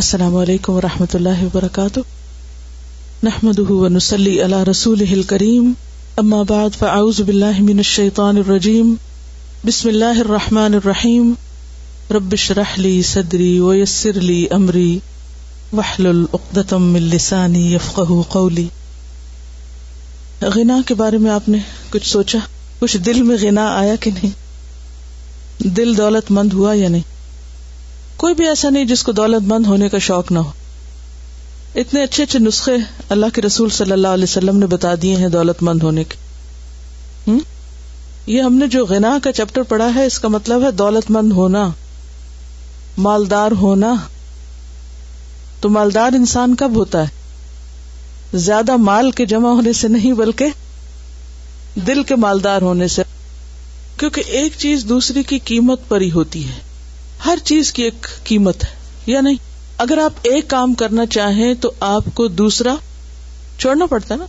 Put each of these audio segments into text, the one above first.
السلام علیکم و رحمۃ اللہ وبرکاتہ نحمد ونسلی علی رسول کریم بعد فاعوذ باللہ من الشیطان الرجیم بسم اللہ الرحمٰن الرحیم ربش رحلی صدری ویسر لی امری وحل العقدم قولی غنا کے بارے میں آپ نے کچھ سوچا کچھ دل میں غنا آیا کہ نہیں دل دولت مند ہوا یا نہیں کوئی بھی ایسا نہیں جس کو دولت مند ہونے کا شوق نہ ہو اتنے اچھے اچھے نسخے اللہ کے رسول صلی اللہ علیہ وسلم نے بتا دیے ہیں دولت مند ہونے کے یہ ہم؟ نے جو کا چیپٹر پڑھا ہے اس کا مطلب ہے دولت مند ہونا مالدار ہونا تو مالدار انسان کب ہوتا ہے زیادہ مال کے جمع ہونے سے نہیں بلکہ دل کے مالدار ہونے سے کیونکہ ایک چیز دوسری کی قیمت پر ہی ہوتی ہے ہر چیز کی ایک قیمت ہے یا نہیں اگر آپ ایک کام کرنا چاہیں تو آپ کو دوسرا چھوڑنا پڑتا ہے نا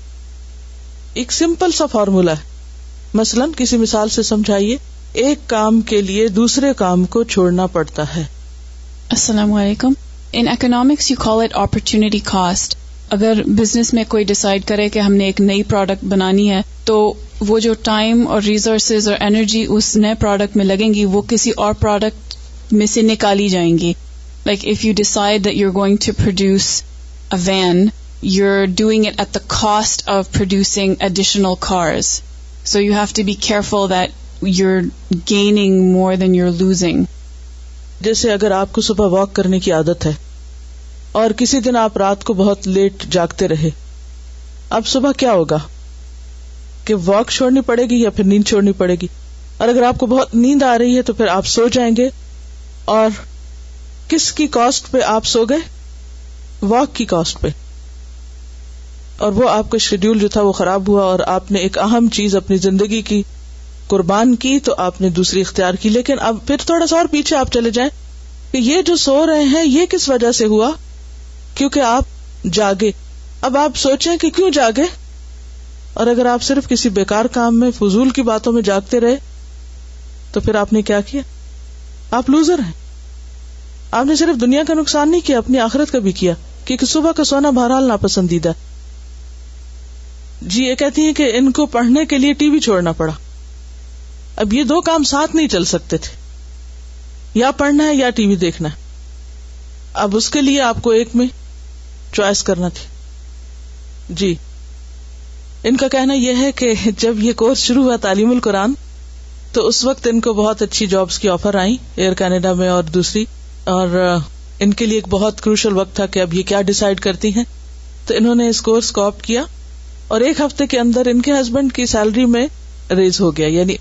ایک سمپل سا فارمولا ہے مثلاً کسی مثال سے سمجھائیے ایک کام کے لیے دوسرے کام کو چھوڑنا پڑتا ہے السلام علیکم in economics you call it opportunity cost اگر بزنس میں کوئی ڈسائڈ کرے کہ ہم نے ایک نئی پروڈکٹ بنانی ہے تو وہ جو ٹائم اور ریزورسز اور انرجی اس نئے پروڈکٹ میں لگیں گی وہ کسی اور پروڈکٹ میں سے نکالی جائیں گی like if you decide you going to produce when you doing it at the cost of producing cars so you have to be careful you gaining more than you are losing جیسے اگر آپ کو صبح walk کرنے کی عادت ہے اور کسی دن آپ رات کو بہت لیٹ جاگتے رہے اب صبح کیا ہوگا کہ واک چھوڑنی پڑے گی یا پھر نیند چھوڑنی پڑے گی اور اگر آپ کو بہت نیند آ رہی ہے تو پھر آپ سو جائیں گے اور کس کی کاسٹ پہ آپ سو گئے واک کی کاسٹ پہ اور وہ آپ کا شیڈیول جو تھا وہ خراب ہوا اور آپ نے ایک اہم چیز اپنی زندگی کی قربان کی تو آپ نے دوسری اختیار کی لیکن اب پھر تھوڑا سا اور پیچھے آپ چلے جائیں کہ یہ جو سو رہے ہیں یہ کس وجہ سے ہوا کیونکہ آپ جاگے اب آپ سوچیں کہ کیوں جاگے اور اگر آپ صرف کسی بیکار کام میں فضول کی باتوں میں جاگتے رہے تو پھر آپ نے کیا کیا آپ لوزر ہیں آپ نے صرف دنیا کا نقصان نہیں کیا اپنی آخرت کا بھی کیا کیونکہ صبح کا سونا بہرحال ناپسندیدہ جی یہ کہتی ہیں کہ ان کو پڑھنے کے لیے ٹی وی چھوڑنا پڑا اب یہ دو کام ساتھ نہیں چل سکتے تھے یا پڑھنا ہے یا ٹی وی دیکھنا ہے اب اس کے لیے آپ کو ایک میں چوائس کرنا تھی جی ان کا کہنا یہ ہے کہ جب یہ کورس شروع ہوا تعلیم القرآن تو اس وقت ان کو بہت اچھی جابس کی آفر آئیں ایئر کینیڈا میں اور دوسری اور ان کے لیے ایک بہت کروشل وقت تھا کہ اب یہ کیا ڈیسائڈ کرتی ہیں تو انہوں نے اس کورس کو آپ کیا اور ایک ہفتے کے اندر ان کے ہسبینڈ کی سیلری میں ریز ہو گیا یعنی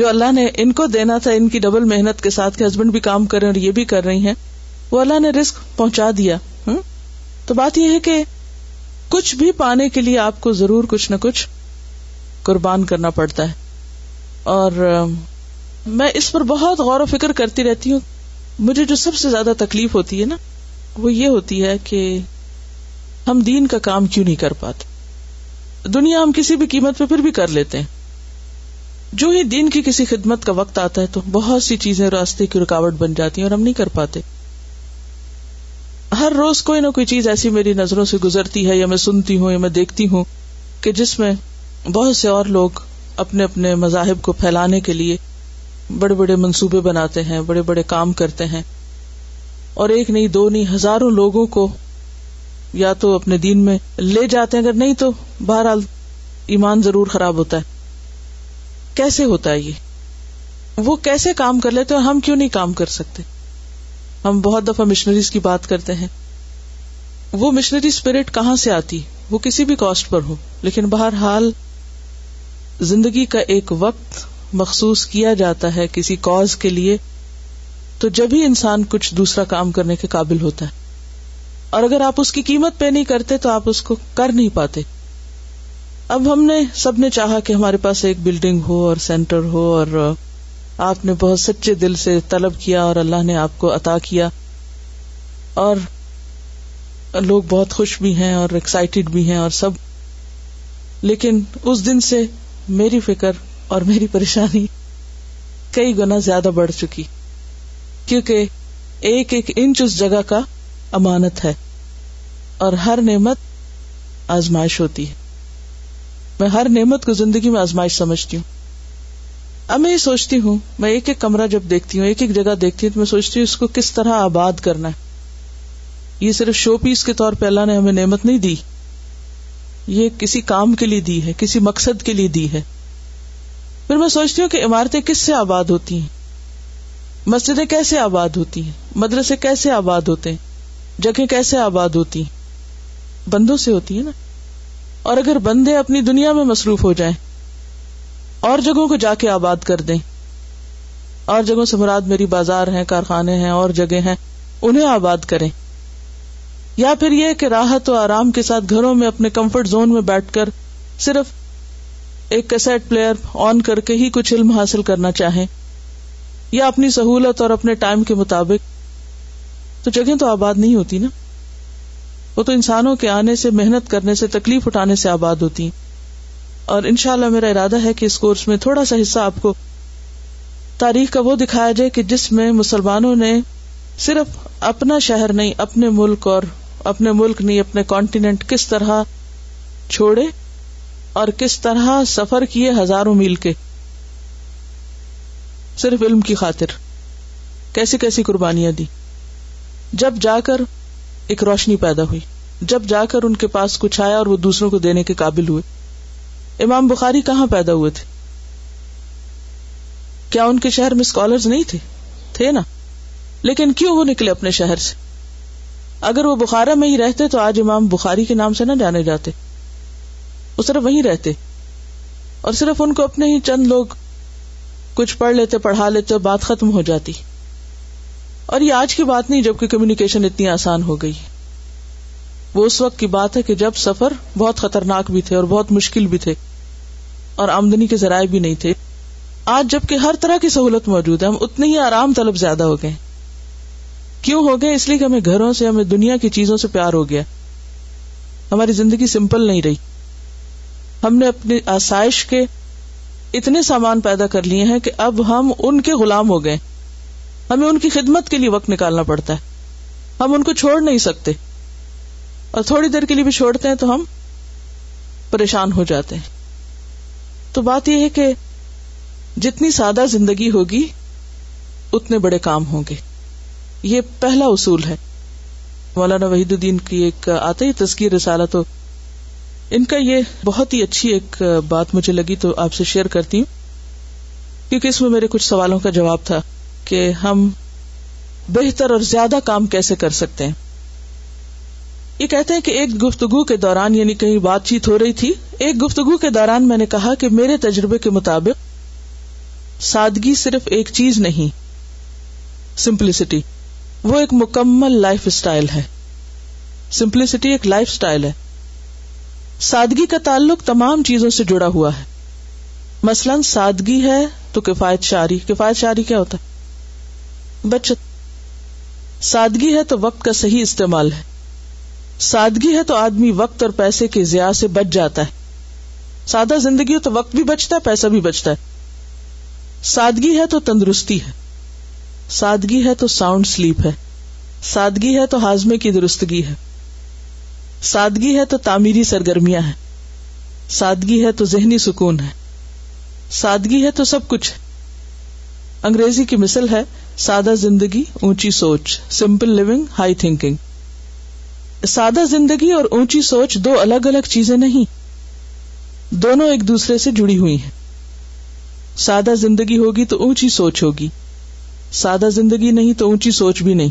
جو اللہ نے ان کو دینا تھا ان کی ڈبل محنت کے ساتھ ہسبینڈ بھی کام کرے اور یہ بھی کر رہی ہیں وہ اللہ نے رسک پہنچا دیا تو بات یہ ہے کہ کچھ بھی پانے کے لیے آپ کو ضرور کچھ نہ کچھ قربان کرنا پڑتا ہے اور میں اس پر بہت غور و فکر کرتی رہتی ہوں مجھے جو سب سے زیادہ تکلیف ہوتی ہے نا وہ یہ ہوتی ہے کہ ہم دین کا کام کیوں نہیں کر پاتے دنیا ہم کسی بھی قیمت پہ پھر بھی کر لیتے ہیں جو ہی دین کی کسی خدمت کا وقت آتا ہے تو بہت سی چیزیں راستے کی رکاوٹ بن جاتی ہیں اور ہم نہیں کر پاتے ہر روز کوئی نہ کوئی چیز ایسی میری نظروں سے گزرتی ہے یا میں سنتی ہوں یا میں دیکھتی ہوں کہ جس میں بہت سے اور لوگ اپنے اپنے مذاہب کو پھیلانے کے لیے بڑے بڑے منصوبے بناتے ہیں بڑے بڑے کام کرتے ہیں اور ایک نہیں دو نہیں ہزاروں لوگوں کو یا تو اپنے دین میں لے جاتے ہیں اگر نہیں تو بہرحال ایمان ضرور خراب ہوتا ہے کیسے ہوتا ہے یہ وہ کیسے کام کر لیتے ہم کیوں نہیں کام کر سکتے ہم بہت دفعہ مشنریز کی بات کرتے ہیں وہ مشنری اسپرٹ کہاں سے آتی وہ کسی بھی کاسٹ پر ہو لیکن بہرحال زندگی کا ایک وقت مخصوص کیا جاتا ہے کسی کاز کے لیے تو جب ہی انسان کچھ دوسرا کام کرنے کے قابل ہوتا ہے اور اگر آپ اس کی قیمت پہ نہیں کرتے تو آپ اس کو کر نہیں پاتے اب ہم نے سب نے چاہا کہ ہمارے پاس ایک بلڈنگ ہو اور سینٹر ہو اور آپ نے بہت سچے دل سے طلب کیا اور اللہ نے آپ کو عطا کیا اور لوگ بہت خوش بھی ہیں اور ایکسائٹیڈ بھی ہیں اور سب لیکن اس دن سے میری فکر اور میری پریشانی کئی گنا زیادہ بڑھ چکی کیونکہ ایک ایک انچ اس جگہ کا امانت ہے اور ہر نعمت آزمائش ہوتی ہے میں ہر نعمت کو زندگی میں آزمائش سمجھتی ہوں اب میں یہ سوچتی ہوں میں ایک ایک کمرہ جب دیکھتی ہوں ایک ایک جگہ دیکھتی ہوں تو میں سوچتی ہوں اس کو کس طرح آباد کرنا ہے یہ صرف شو پیس کے طور پہ اللہ نے ہمیں نعمت نہیں دی یہ کسی کام کے لیے دی ہے کسی مقصد کے لیے دی ہے پھر میں سوچتی ہوں کہ عمارتیں کس سے آباد ہوتی ہیں مسجدیں کیسے آباد ہوتی ہیں مدرسے کیسے آباد ہوتے ہیں جگہ کیسے آباد ہوتی ہیں بندوں سے ہوتی ہے نا اور اگر بندے اپنی دنیا میں مصروف ہو جائیں اور جگہوں کو جا کے آباد کر دیں اور جگہوں سے مراد میری بازار ہیں کارخانے ہیں اور جگہ ہیں انہیں آباد کریں یا پھر یہ کہ راحت و آرام کے ساتھ گھروں میں اپنے کمفرٹ زون میں بیٹھ کر صرف ایک پلیئر آن کر کے کے ہی کچھ علم حاصل کرنا چاہیں یا اپنی سہولت اور اپنے ٹائم مطابق تو تو جگہ آباد نہیں ہوتی نا وہ تو انسانوں کے آنے سے محنت کرنے سے تکلیف اٹھانے سے آباد ہوتی ہیں اور انشاءاللہ میرا ارادہ ہے کہ اس کورس میں تھوڑا سا حصہ آپ کو تاریخ کا وہ دکھایا جائے کہ جس میں مسلمانوں نے صرف اپنا شہر نہیں اپنے ملک اور اپنے ملک نہیں اپنے کانٹینٹ کس طرح چھوڑے اور کس طرح سفر کیے ہزاروں میل کے صرف علم کی خاطر کیسی کیسی قربانیاں دی جب جا کر ایک روشنی پیدا ہوئی جب جا کر ان کے پاس کچھ آیا اور وہ دوسروں کو دینے کے قابل ہوئے امام بخاری کہاں پیدا ہوئے تھے کیا ان کے شہر میں اسکالر نہیں تھے تھے نا لیکن کیوں وہ نکلے اپنے شہر سے اگر وہ بخارا میں ہی رہتے تو آج امام بخاری کے نام سے نہ جانے جاتے وہ صرف وہیں رہتے اور صرف ان کو اپنے ہی چند لوگ کچھ پڑھ لیتے پڑھا لیتے بات ختم ہو جاتی اور یہ آج کی بات نہیں جبکہ کمیونیکیشن اتنی آسان ہو گئی وہ اس وقت کی بات ہے کہ جب سفر بہت خطرناک بھی تھے اور بہت مشکل بھی تھے اور آمدنی کے ذرائع بھی نہیں تھے آج جبکہ ہر طرح کی سہولت موجود ہے ہم اتنے ہی آرام طلب زیادہ ہو گئے کیوں ہو گئے اس لیے کہ ہمیں گھروں سے ہمیں دنیا کی چیزوں سے پیار ہو گیا ہماری زندگی سمپل نہیں رہی ہم نے اپنی آسائش کے اتنے سامان پیدا کر لیے ہیں کہ اب ہم ان کے غلام ہو گئے ہمیں ان کی خدمت کے لیے وقت نکالنا پڑتا ہے ہم ان کو چھوڑ نہیں سکتے اور تھوڑی دیر کے لیے بھی چھوڑتے ہیں تو ہم پریشان ہو جاتے ہیں تو بات یہ ہے کہ جتنی سادہ زندگی ہوگی اتنے بڑے کام ہوں گے یہ پہلا اصول ہے مولانا وحید الدین کی ایک آتے ہی تذکیر رسالہ تو ان کا یہ بہت ہی اچھی ایک بات مجھے لگی تو آپ سے شیئر کرتی ہوں کیونکہ اس میں میرے کچھ سوالوں کا جواب تھا کہ ہم بہتر اور زیادہ کام کیسے کر سکتے ہیں یہ کہتے ہیں کہ ایک گفتگو کے دوران یعنی کہیں بات چیت ہو رہی تھی ایک گفتگو کے دوران میں نے کہا کہ میرے تجربے کے مطابق سادگی صرف ایک چیز نہیں سمپلسٹی وہ ایک مکمل لائف اسٹائل ہے سمپلسٹی ایک لائف اسٹائل ہے سادگی کا تعلق تمام چیزوں سے جڑا ہوا ہے مثلاً سادگی ہے تو کفایت شاری کفایت شاری کیا ہوتا ہے بچت سادگی ہے تو وقت کا صحیح استعمال ہے سادگی ہے تو آدمی وقت اور پیسے کے ضیاع سے بچ جاتا ہے سادہ زندگی ہو تو وقت بھی بچتا ہے پیسہ بھی بچتا ہے سادگی ہے تو تندرستی ہے سادگی ہے تو ساؤنڈ سلیپ ہے سادگی ہے تو ہاضمے کی درستگی ہے سادگی ہے تو تعمیری سرگرمیاں ہیں سادگی ہے تو ذہنی سکون ہے سادگی ہے تو سب کچھ انگریزی کی مثل ہے سادہ زندگی اونچی سوچ سمپل لونگ ہائی تھنکنگ سادہ زندگی اور اونچی سوچ دو الگ الگ چیزیں نہیں دونوں ایک دوسرے سے جڑی ہوئی ہیں سادہ زندگی ہوگی تو اونچی سوچ ہوگی سادہ زندگی نہیں تو اونچی سوچ بھی نہیں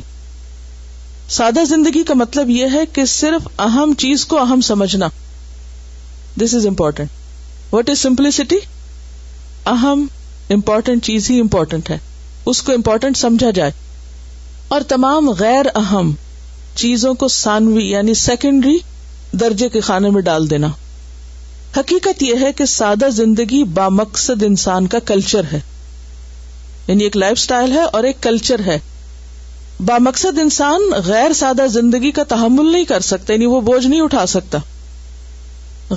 سادہ زندگی کا مطلب یہ ہے کہ صرف اہم چیز کو اہم سمجھنا this is important what is simplicity اہم امپورٹینٹ چیز ہی امپورٹینٹ ہے اس کو امپورٹینٹ سمجھا جائے اور تمام غیر اہم چیزوں کو سانوی یعنی سیکنڈری درجے کے خانے میں ڈال دینا حقیقت یہ ہے کہ سادہ زندگی بامقصد انسان کا کلچر ہے یعنی ایک لائف سٹائل ہے اور ایک کلچر ہے مقصد انسان غیر سادہ زندگی کا تحمل نہیں کر سکتا یعنی وہ بوجھ نہیں اٹھا سکتا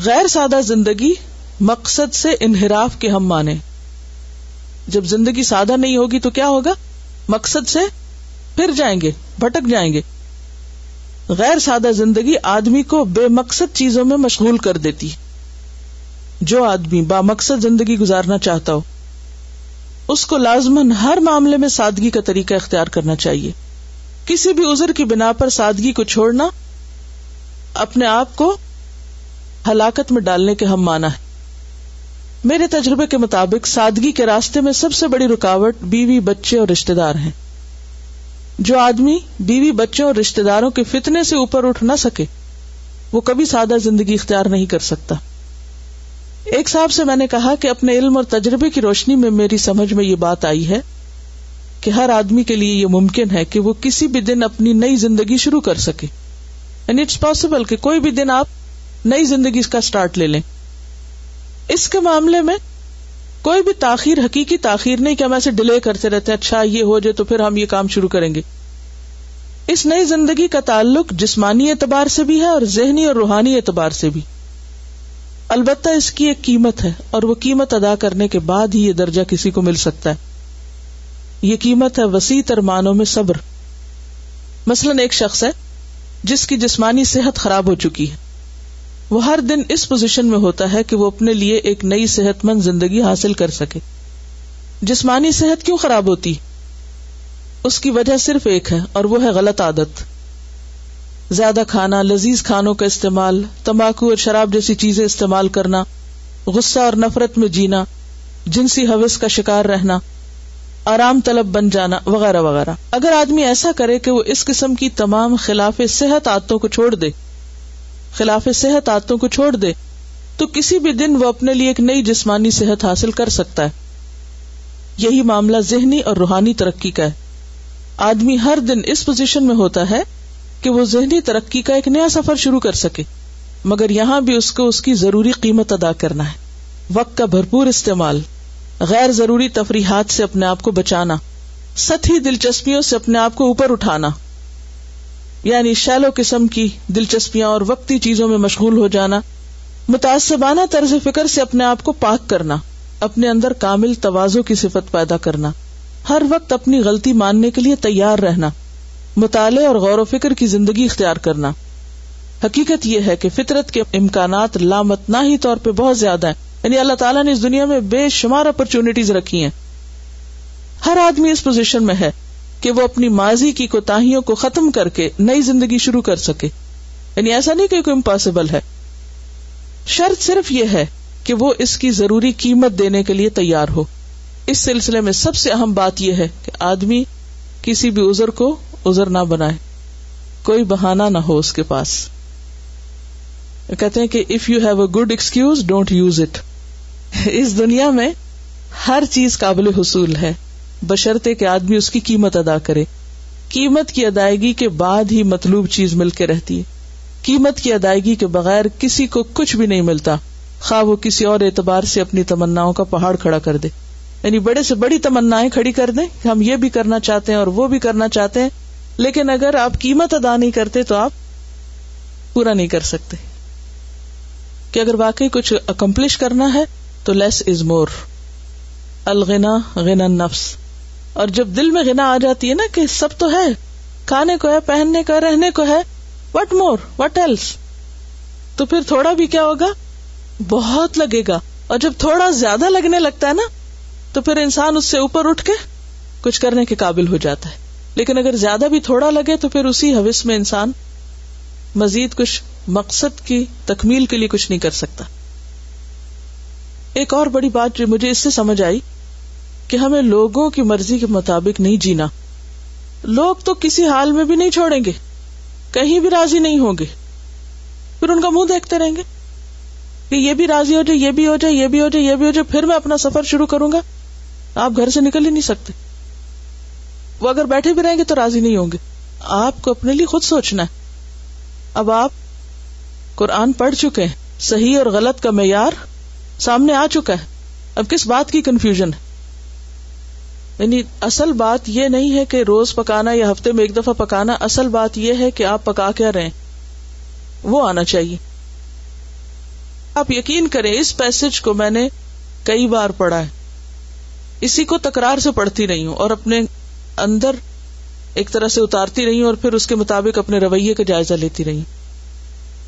غیر سادہ زندگی مقصد سے انحراف کے ہم مانے جب زندگی سادہ نہیں ہوگی تو کیا ہوگا مقصد سے پھر جائیں گے بھٹک جائیں گے غیر سادہ زندگی آدمی کو بے مقصد چیزوں میں مشغول کر دیتی جو آدمی با مقصد زندگی گزارنا چاہتا ہو اس کو لازمن ہر معاملے میں سادگی کا طریقہ اختیار کرنا چاہیے کسی بھی ازر کی بنا پر سادگی کو چھوڑنا اپنے آپ کو ہلاکت میں ڈالنے کے ہم مانا ہے میرے تجربے کے مطابق سادگی کے راستے میں سب سے بڑی رکاوٹ بیوی بچے اور رشتے دار ہیں جو آدمی بیوی بچوں اور رشتے داروں کے فتنے سے اوپر اٹھ نہ سکے وہ کبھی سادہ زندگی اختیار نہیں کر سکتا ایک صاحب سے میں نے کہا کہ اپنے علم اور تجربے کی روشنی میں میری سمجھ میں یہ بات آئی ہے کہ ہر آدمی کے لیے یہ ممکن ہے کہ وہ کسی بھی دن اپنی نئی زندگی شروع کر سکے اینڈ اٹس پاسبل کہ کوئی بھی دن آپ نئی زندگی کا اسٹارٹ لے لیں اس کے معاملے میں کوئی بھی تاخیر حقیقی تاخیر نہیں کہ ہم ایسے ڈیلے کرتے رہتے اچھا یہ ہو جائے تو پھر ہم یہ کام شروع کریں گے اس نئی زندگی کا تعلق جسمانی اعتبار سے بھی ہے اور ذہنی اور روحانی اعتبار سے بھی البتہ اس کی ایک قیمت ہے اور وہ قیمت ادا کرنے کے بعد ہی یہ درجہ کسی کو مل سکتا ہے یہ قیمت ہے وسیع ترمانوں میں صبر مثلاً ایک شخص ہے جس کی جسمانی صحت خراب ہو چکی ہے وہ ہر دن اس پوزیشن میں ہوتا ہے کہ وہ اپنے لیے ایک نئی صحت مند زندگی حاصل کر سکے جسمانی صحت کیوں خراب ہوتی اس کی وجہ صرف ایک ہے اور وہ ہے غلط عادت زیادہ کھانا لذیذ کھانوں کا استعمال تمباکو اور شراب جیسی چیزیں استعمال کرنا غصہ اور نفرت میں جینا جنسی حوث کا شکار رہنا آرام طلب بن جانا وغیرہ وغیرہ اگر آدمی ایسا کرے کہ وہ اس قسم کی تمام خلاف صحت آتوں کو چھوڑ دے خلاف صحت آتوں کو چھوڑ دے تو کسی بھی دن وہ اپنے لیے ایک نئی جسمانی صحت حاصل کر سکتا ہے یہی معاملہ ذہنی اور روحانی ترقی کا ہے آدمی ہر دن اس پوزیشن میں ہوتا ہے کہ وہ ذہنی ترقی کا ایک نیا سفر شروع کر سکے مگر یہاں بھی اس کو اس کی ضروری قیمت ادا کرنا ہے وقت کا بھرپور استعمال غیر ضروری تفریحات سے اپنے آپ کو بچانا سطحی دلچسپیوں سے اپنے آپ کو اوپر اٹھانا یعنی شیلو قسم کی دلچسپیاں اور وقتی چیزوں میں مشغول ہو جانا متاثبانہ طرز فکر سے اپنے آپ کو پاک کرنا اپنے اندر کامل توازوں کی صفت پیدا کرنا ہر وقت اپنی غلطی ماننے کے لیے تیار رہنا مطالعے اور غور و فکر کی زندگی اختیار کرنا حقیقت یہ ہے کہ فطرت کے امکانات لامتناہی طور پہ بہت زیادہ ہیں یعنی اللہ تعالیٰ نے اس دنیا میں بے شمار رکھی ہیں ہر آدمی اس پوزیشن میں ہے کہ وہ اپنی ماضی کی کوتاہیوں کو ختم کر کے نئی زندگی شروع کر سکے یعنی ایسا نہیں کہ کوئی امپاسبل ہے شرط صرف یہ ہے کہ وہ اس کی ضروری قیمت دینے کے لیے تیار ہو اس سلسلے میں سب سے اہم بات یہ ہے کہ آدمی کسی بھی عذر کو نہ بنائے کوئی بہانا نہ ہو اس کے پاس کہتے ہیں کہ if you have a good excuse don't use it اس دنیا میں ہر چیز قابل حصول ہے کہ آدمی اس کی قیمت ادا کرے قیمت کی ادائیگی کے بعد ہی مطلوب چیز مل کے رہتی ہے قیمت کی ادائیگی کے بغیر کسی کو کچھ بھی نہیں ملتا خواہ وہ کسی اور اعتبار سے اپنی تمناؤں کا پہاڑ کھڑا کر دے یعنی بڑے سے بڑی تمنا کھڑی کر دیں ہم یہ بھی کرنا چاہتے ہیں اور وہ بھی کرنا چاہتے ہیں لیکن اگر آپ قیمت ادا نہیں کرتے تو آپ پورا نہیں کر سکتے کہ اگر واقعی کچھ اکمپلش کرنا ہے تو لیس از مور الغنا غنا نفس اور جب دل میں گنا آ جاتی ہے نا کہ سب تو ہے کھانے کو ہے پہننے کو ہے رہنے کو ہے وٹ مور وٹ ایلس تو پھر تھوڑا بھی کیا ہوگا بہت لگے گا اور جب تھوڑا زیادہ لگنے لگتا ہے نا تو پھر انسان اس سے اوپر اٹھ کے کچھ کرنے کے قابل ہو جاتا ہے لیکن اگر زیادہ بھی تھوڑا لگے تو پھر اسی حوث میں انسان مزید کچھ مقصد کی تکمیل کے لیے کچھ نہیں کر سکتا ایک اور بڑی بات جو مجھے اس سے سمجھ آئی کہ ہمیں لوگوں کی مرضی کے مطابق نہیں جینا لوگ تو کسی حال میں بھی نہیں چھوڑیں گے کہیں بھی راضی نہیں ہوں گے پھر ان کا منہ دیکھتے رہیں گے کہ یہ بھی راضی ہو جائے یہ بھی ہو جائے یہ بھی ہو جائے یہ بھی ہو جائے پھر میں اپنا سفر شروع کروں گا آپ گھر سے نکل ہی نہیں سکتے اگر بیٹھے بھی رہیں گے تو راضی نہیں ہوں گے آپ کو اپنے لیے خود سوچنا ہے اب آپ قرآن پڑھ چکے ہیں صحیح اور غلط کا معیار سامنے آ چکا ہے اب کس بات کی کنفیوژن یعنی اصل بات یہ نہیں ہے کہ روز پکانا یا ہفتے میں ایک دفعہ پکانا اصل بات یہ ہے کہ آپ پکا کیا رہے وہ آنا چاہیے آپ یقین کریں اس پیسج کو میں نے کئی بار پڑھا ہے اسی کو تکرار سے پڑھتی رہی ہوں اور اپنے اندر ایک طرح سے اتارتی رہی اور پھر اس کے مطابق اپنے رویے کا جائزہ لیتی رہی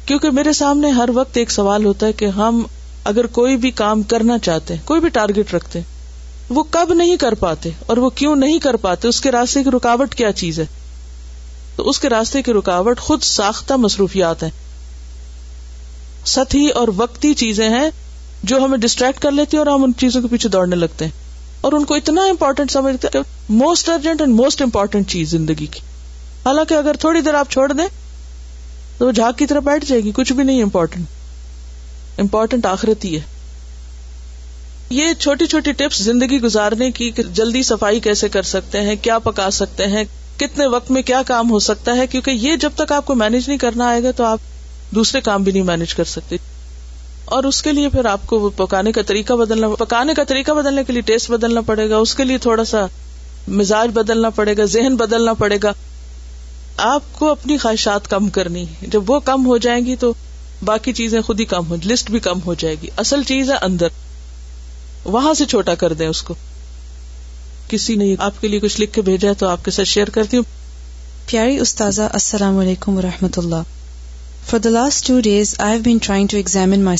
کیونکہ میرے سامنے ہر وقت ایک سوال ہوتا ہے کہ ہم اگر کوئی بھی کام کرنا چاہتے ہیں کوئی بھی ٹارگیٹ رکھتے ہیں وہ کب نہیں کر پاتے اور وہ کیوں نہیں کر پاتے اس کے راستے کی رکاوٹ کیا چیز ہے تو اس کے راستے کی رکاوٹ خود ساختہ مصروفیات ہیں سطحی اور وقتی چیزیں ہیں جو ہمیں ڈسٹریکٹ کر لیتی ہیں اور ہم ان چیزوں کے پیچھے دوڑنے لگتے ہیں اور ان کو اتنا امپورٹنٹ سمجھتے most urgent and most important چیز زندگی کی حالانکہ اگر تھوڑی دیر آپ چھوڑ دیں تو وہ جھاگ کی طرح بیٹھ جائے گی کچھ بھی نہیں امپورٹنٹ امپورٹینٹ آخرت ہی ہے یہ چھوٹی چھوٹی ٹپس زندگی گزارنے کی جلدی صفائی کیسے کر سکتے ہیں کیا پکا سکتے ہیں کتنے وقت میں کیا کام ہو سکتا ہے کیونکہ یہ جب تک آپ کو مینج نہیں کرنا آئے گا تو آپ دوسرے کام بھی نہیں مینج کر سکتے اور اس کے لیے پھر آپ کو پکانے کا طریقہ بدلنا پکانے کا طریقہ بدلنے کے لیے ٹیسٹ بدلنا پڑے گا اس کے لیے تھوڑا سا مزاج بدلنا پڑے گا ذہن بدلنا پڑے گا آپ کو اپنی خواہشات کم کرنی ہے جب وہ کم ہو جائیں گی تو باقی چیزیں خود ہی کم ہو لسٹ بھی کم ہو جائے گی اصل چیز ہے اندر وہاں سے چھوٹا کر دیں اس کو کسی نے آپ کے لیے کچھ لکھ کے بھیجا ہے تو آپ کے ساتھ شیئر کرتی ہوں پیاری استاذہ السلام علیکم و اللہ for the last two days I have trying to me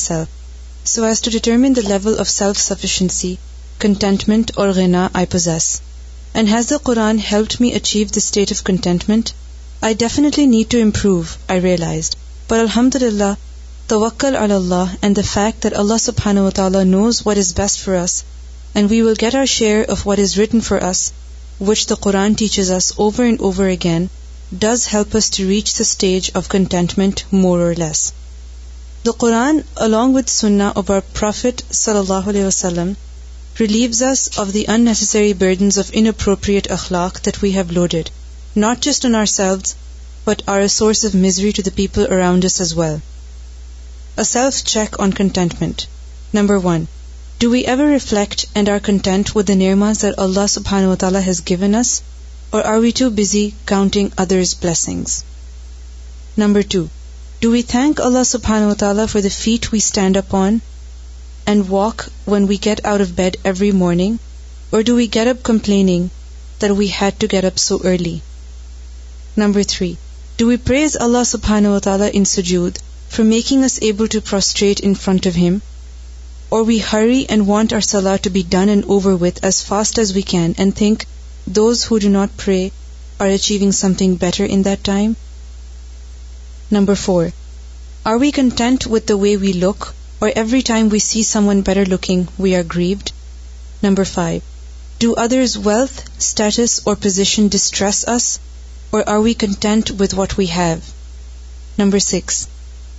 achieve پر الحمد للہ تو وکل اللہ اللہ تعالیٰ knows what is best and we will get our share for which the Quran over and over again does help reach the stage of contentment مورس the قرآنگ with سنا اوبر انسری برڈنسریٹ akhlaq not just on ears of misery to the پیپلڈ as wealth check on contentment number one do we ever Allah سبحان و تعالیٰ has given us or are we too busy counting others' blessings? Number 2, do we thank Allah subhanahu wa ta'ala for the feet we stand upon and walk when we get out of bed every morning, or do we get up complaining that we had to get up so early? Number 3, do we praise Allah subhanahu wa ta'ala in sujood for making us able to prostrate in front of Him, or we hurry and want our salah to be done and over with as fast as we can and think those who do not pray are achieving something better in that time number four are we content with we look or every time we see someone better looking we are grieved number five do others wealth status or position distress us or are we we we content what have number six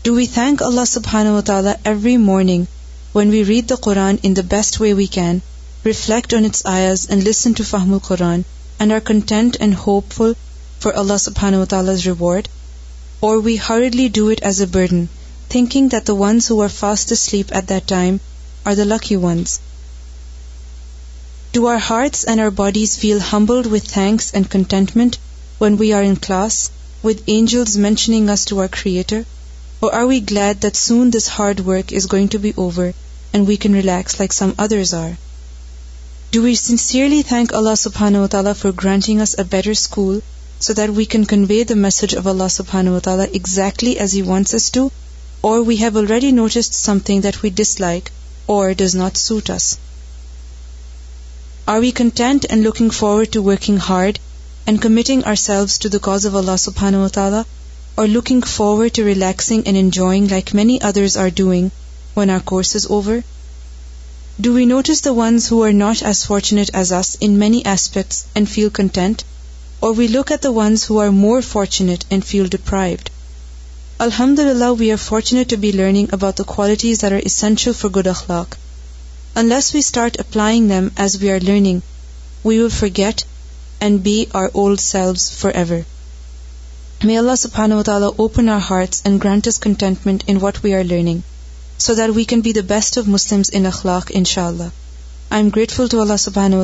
do thank Allah سبحانہ تعالیٰ every morning when we read the Quran in the best way we can reflect on its ayahs and listen to Fahm al-Quran and our content and hopeful for Allah سبحان و reward or we hardly do it as a burden thinking that the ones who are our fast at that time the lucky ones to our hearts and our bodies feel humbled with thanks and contentment when we are in class with angels mentioning to our creator or are we glad that soon this hard work is going to be over and we can relax like some others are do we sincerely thank Allah و تعالیٰ for granting better school so that we can convey the message of Allah و تعالیٰ exactly as you wants to or we have already noticed something that we dislike or does not suit us are we content and looking forward to working hard and committing our to the cause of Allah سبحانہ or looking forward to relaxing and enjoying like many others are doing when our course is over do we notice the ones who are not as fortunate as us in many aspects and feel content or we look at the ones who are more fortunate and feel pride الحمد للہ we are fortunate to be learning about the qualities are essential for good akhlaq we start applying them as we are learning we will forget and be our old selves forever تعالیٰ open our hearts and grants contentment in what we are learning in Allah Allah خیر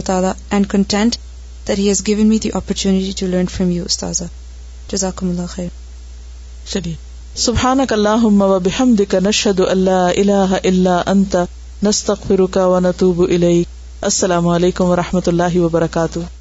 چلیے السلام وبرکاتہ